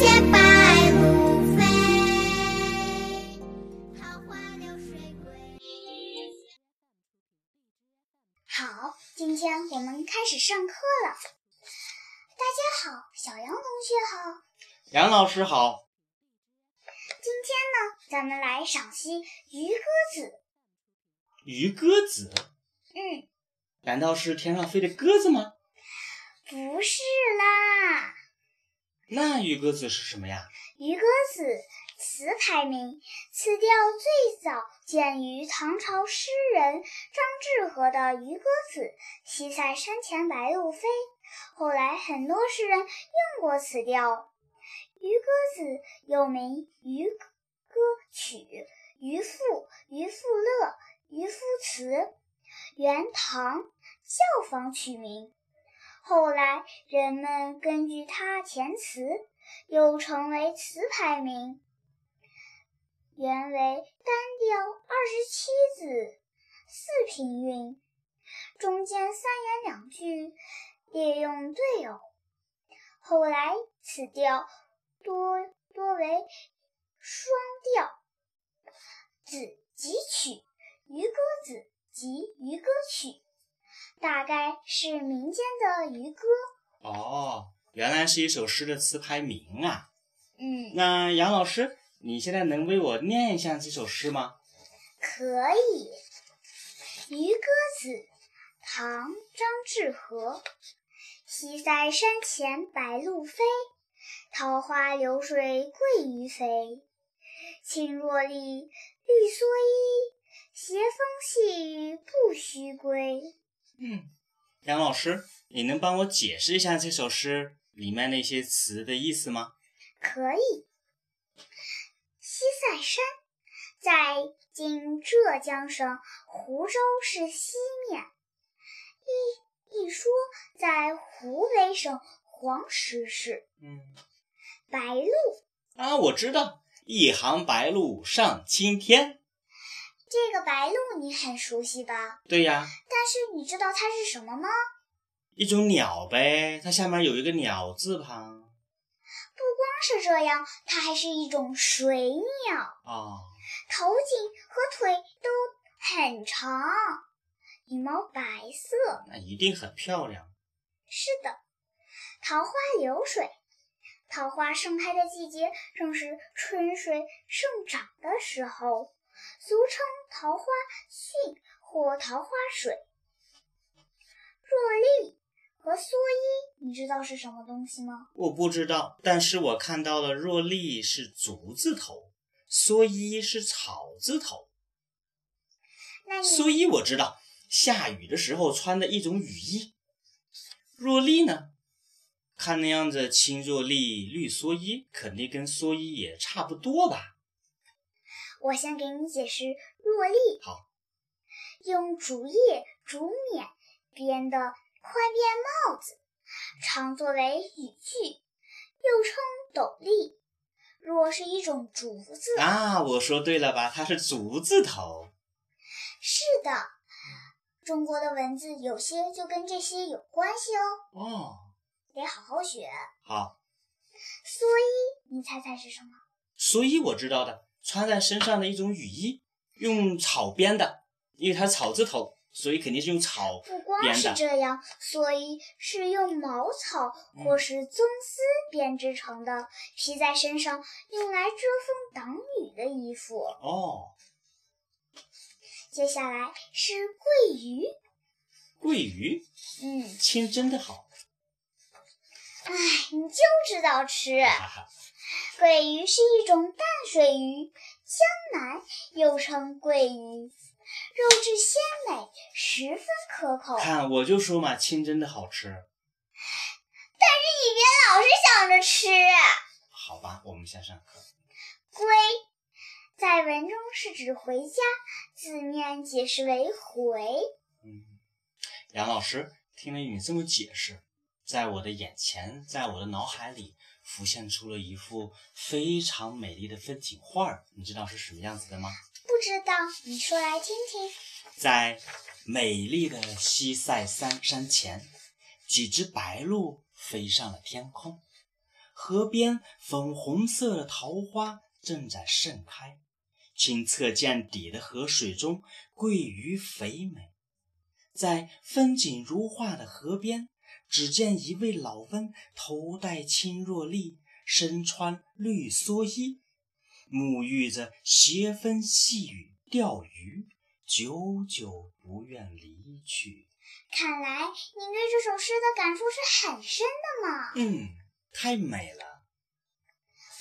白鹭飞，桃花流水鳜。好，今天我们开始上课了。大家好，小杨同学好。杨老师好。今天呢，咱们来赏析《渔歌子》。渔歌子？嗯，难道是天上飞的鸽子吗？不是啦。那渔歌子是什么呀？渔歌子词牌名，此调最早见于唐朝诗人张志和的《渔歌子》，西塞山前白鹭飞。后来很多诗人用过此调。《渔歌子》又名《渔歌曲》《渔赋》《渔赋乐》《渔夫词》，元唐教坊取名。后来人们根据它填词，又成为词牌名。原为单调二十七字，四平韵，中间三言两句列用对偶。后来此调。多多为双调，子即曲，渔歌子即渔歌曲，大概是民间的渔歌。哦，原来是一首诗的词牌名啊。嗯，那杨老师，你现在能为我念一下这首诗吗？可以，《渔歌子》唐·张志和，西塞山前白鹭飞。桃花流水鳜鱼肥，青箬笠，绿蓑衣，斜风细雨不须归。嗯，杨老师，你能帮我解释一下这首诗里面那些词的意思吗？可以。西塞山在今浙江省湖州市西面，一一说在湖北省黄石市。嗯。白鹭啊，我知道，一行白鹭上青天。这个白鹭你很熟悉吧？对呀。但是你知道它是什么吗？一种鸟呗，它下面有一个鸟字旁。不光是这样，它还是一种水鸟。啊。头颈和腿都很长，羽毛白色。那一定很漂亮。是的，桃花流水。桃花盛开的季节正是春水盛长的时候，俗称桃花汛或桃花水。若笠和蓑衣，你知道是什么东西吗？我不知道，但是我看到了若笠是竹字头，蓑衣是草字头。那蓑衣我知道，下雨的时候穿的一种雨衣。若笠呢？看那样子，青若笠，绿蓑衣，肯定跟蓑衣也差不多吧？我先给你解释若笠。好，用竹叶、竹篾编的宽边帽子，常作为雨具，又称斗笠。若是一种竹子啊，我说对了吧？它是竹字头。是的，中国的文字有些就跟这些有关系哦。哦。得好好学。好，蓑衣，你猜猜是什么？蓑衣我知道的，穿在身上的一种雨衣，用草编的，因为它草字头，所以肯定是用草编的不光是这样，所以是用茅草或是棕丝编织成的，披在身上用来遮风挡雨的衣服。哦。接下来是桂鱼。桂鱼？嗯，清，真的好。哎，你就知道吃。桂鱼是一种淡水鱼，江南又称桂鱼，肉质鲜美，十分可口。看，我就说嘛，清真的好吃。但是你别老是想着吃。好吧，我们先上课。归在文中是指回家，字面解释为回。嗯，杨老师，听了你这么解释。在我的眼前，在我的脑海里浮现出了一幅非常美丽的风景画儿，你知道是什么样子的吗？不知道，你说来听听。在美丽的西塞山山前，几只白鹭飞上了天空。河边粉红色的桃花正在盛开，清澈见底的河水中，桂鱼肥美。在风景如画的河边，只见一位老翁，头戴青箬笠，身穿绿蓑衣，沐浴着斜风细雨钓鱼，久久不愿离去。看来你对这首诗的感触是很深的嘛？嗯，太美了。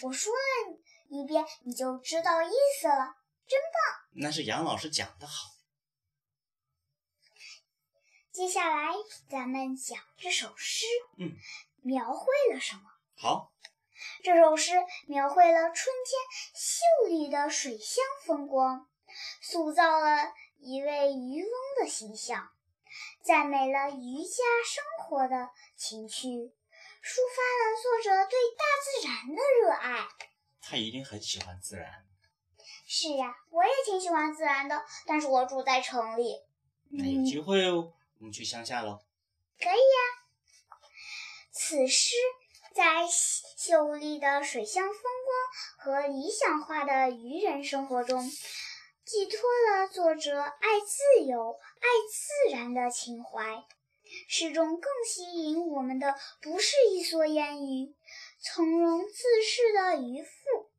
我说了一遍，你就知道意思了，真棒！那是杨老师讲的好。接下来咱们讲这首诗，嗯，描绘了什么？好，这首诗描绘了春天秀丽的水乡风光，塑造了一位渔翁的形象，赞美了渔家生活的情趣，抒发了作者对大自然的热爱。他一定很喜欢自然。是呀，我也挺喜欢自然的，但是我住在城里。那有机会我们去乡下喽。可以呀。此诗在秀丽的水乡风光和理想化的渔人生活中，寄托了作者爱自由、爱自然的情怀。诗中更吸引我们的不是一蓑烟雨、从容自适的渔父，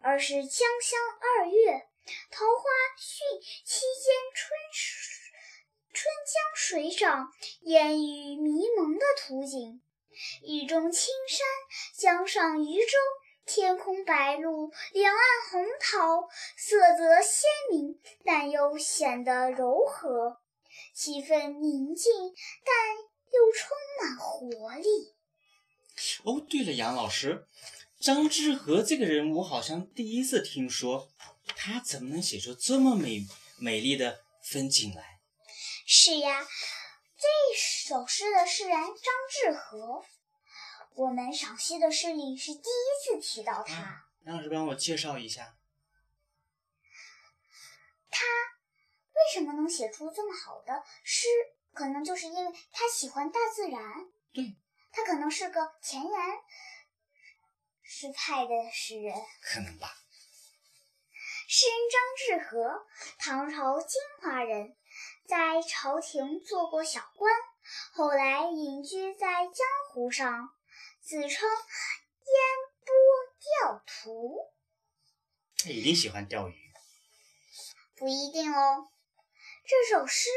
而是江乡二月、桃花汛期间春水春江水涨、烟雨迷蒙的图景。雨中青山，江上渔舟，天空白鹭，两岸红桃，色泽鲜明，但又显得柔和，气氛宁静，但又充满活力。哦，对了，杨老师，张之和这个人我好像第一次听说，他怎么能写出这么美美丽的风景来？是呀，这首诗的诗人张志和，我们赏析的诗里是第一次提到他。杨老师帮我介绍一下。他为什么能写出这么好的诗？可能就是因为他喜欢大自然。对，他可能是个前沿诗派的诗人。可能吧。诗人张志和，唐朝金华人，在朝廷做过小官，后来隐居在江湖上，自称烟波钓徒。他一定喜欢钓鱼。不一定哦。这首诗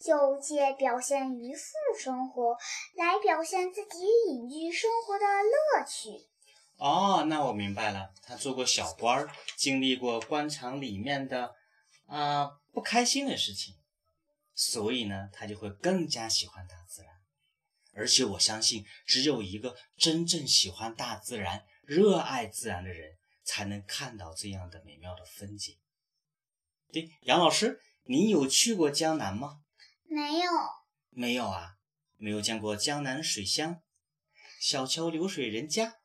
就借表现渔夫生活，来表现自己隐居生活的乐趣。哦，那我明白了。他做过小官儿，经历过官场里面的啊、不开心的事情，所以呢，他就会更加喜欢大自然。而且我相信，只有一个真正喜欢大自然、热爱自然的人，才能看到这样的美妙的风景。对，杨老师，你有去过江南吗？没有，没有啊，没有见过江南水乡，小桥流水人家。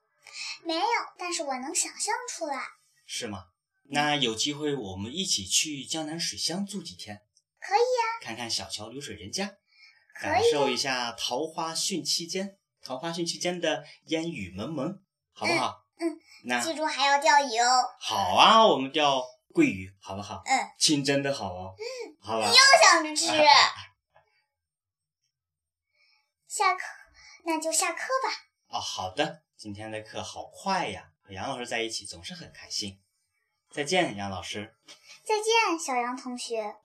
没有，但是我能想象出来。是吗？那有机会我们一起去江南水乡住几天，可以呀、看看小桥流水人家，感受一下桃花汛期间，桃花汛期间的烟雨蒙蒙，好不好？嗯。那记住还要钓鱼哦。好啊，我们钓桂鱼，好不好？嗯，清蒸的好哦。嗯，好吧。又想着吃。下课，那就下课吧。哦，好的。今天的课好快呀，和杨老师在一起总是很开心。再见，杨老师。再见，小杨同学。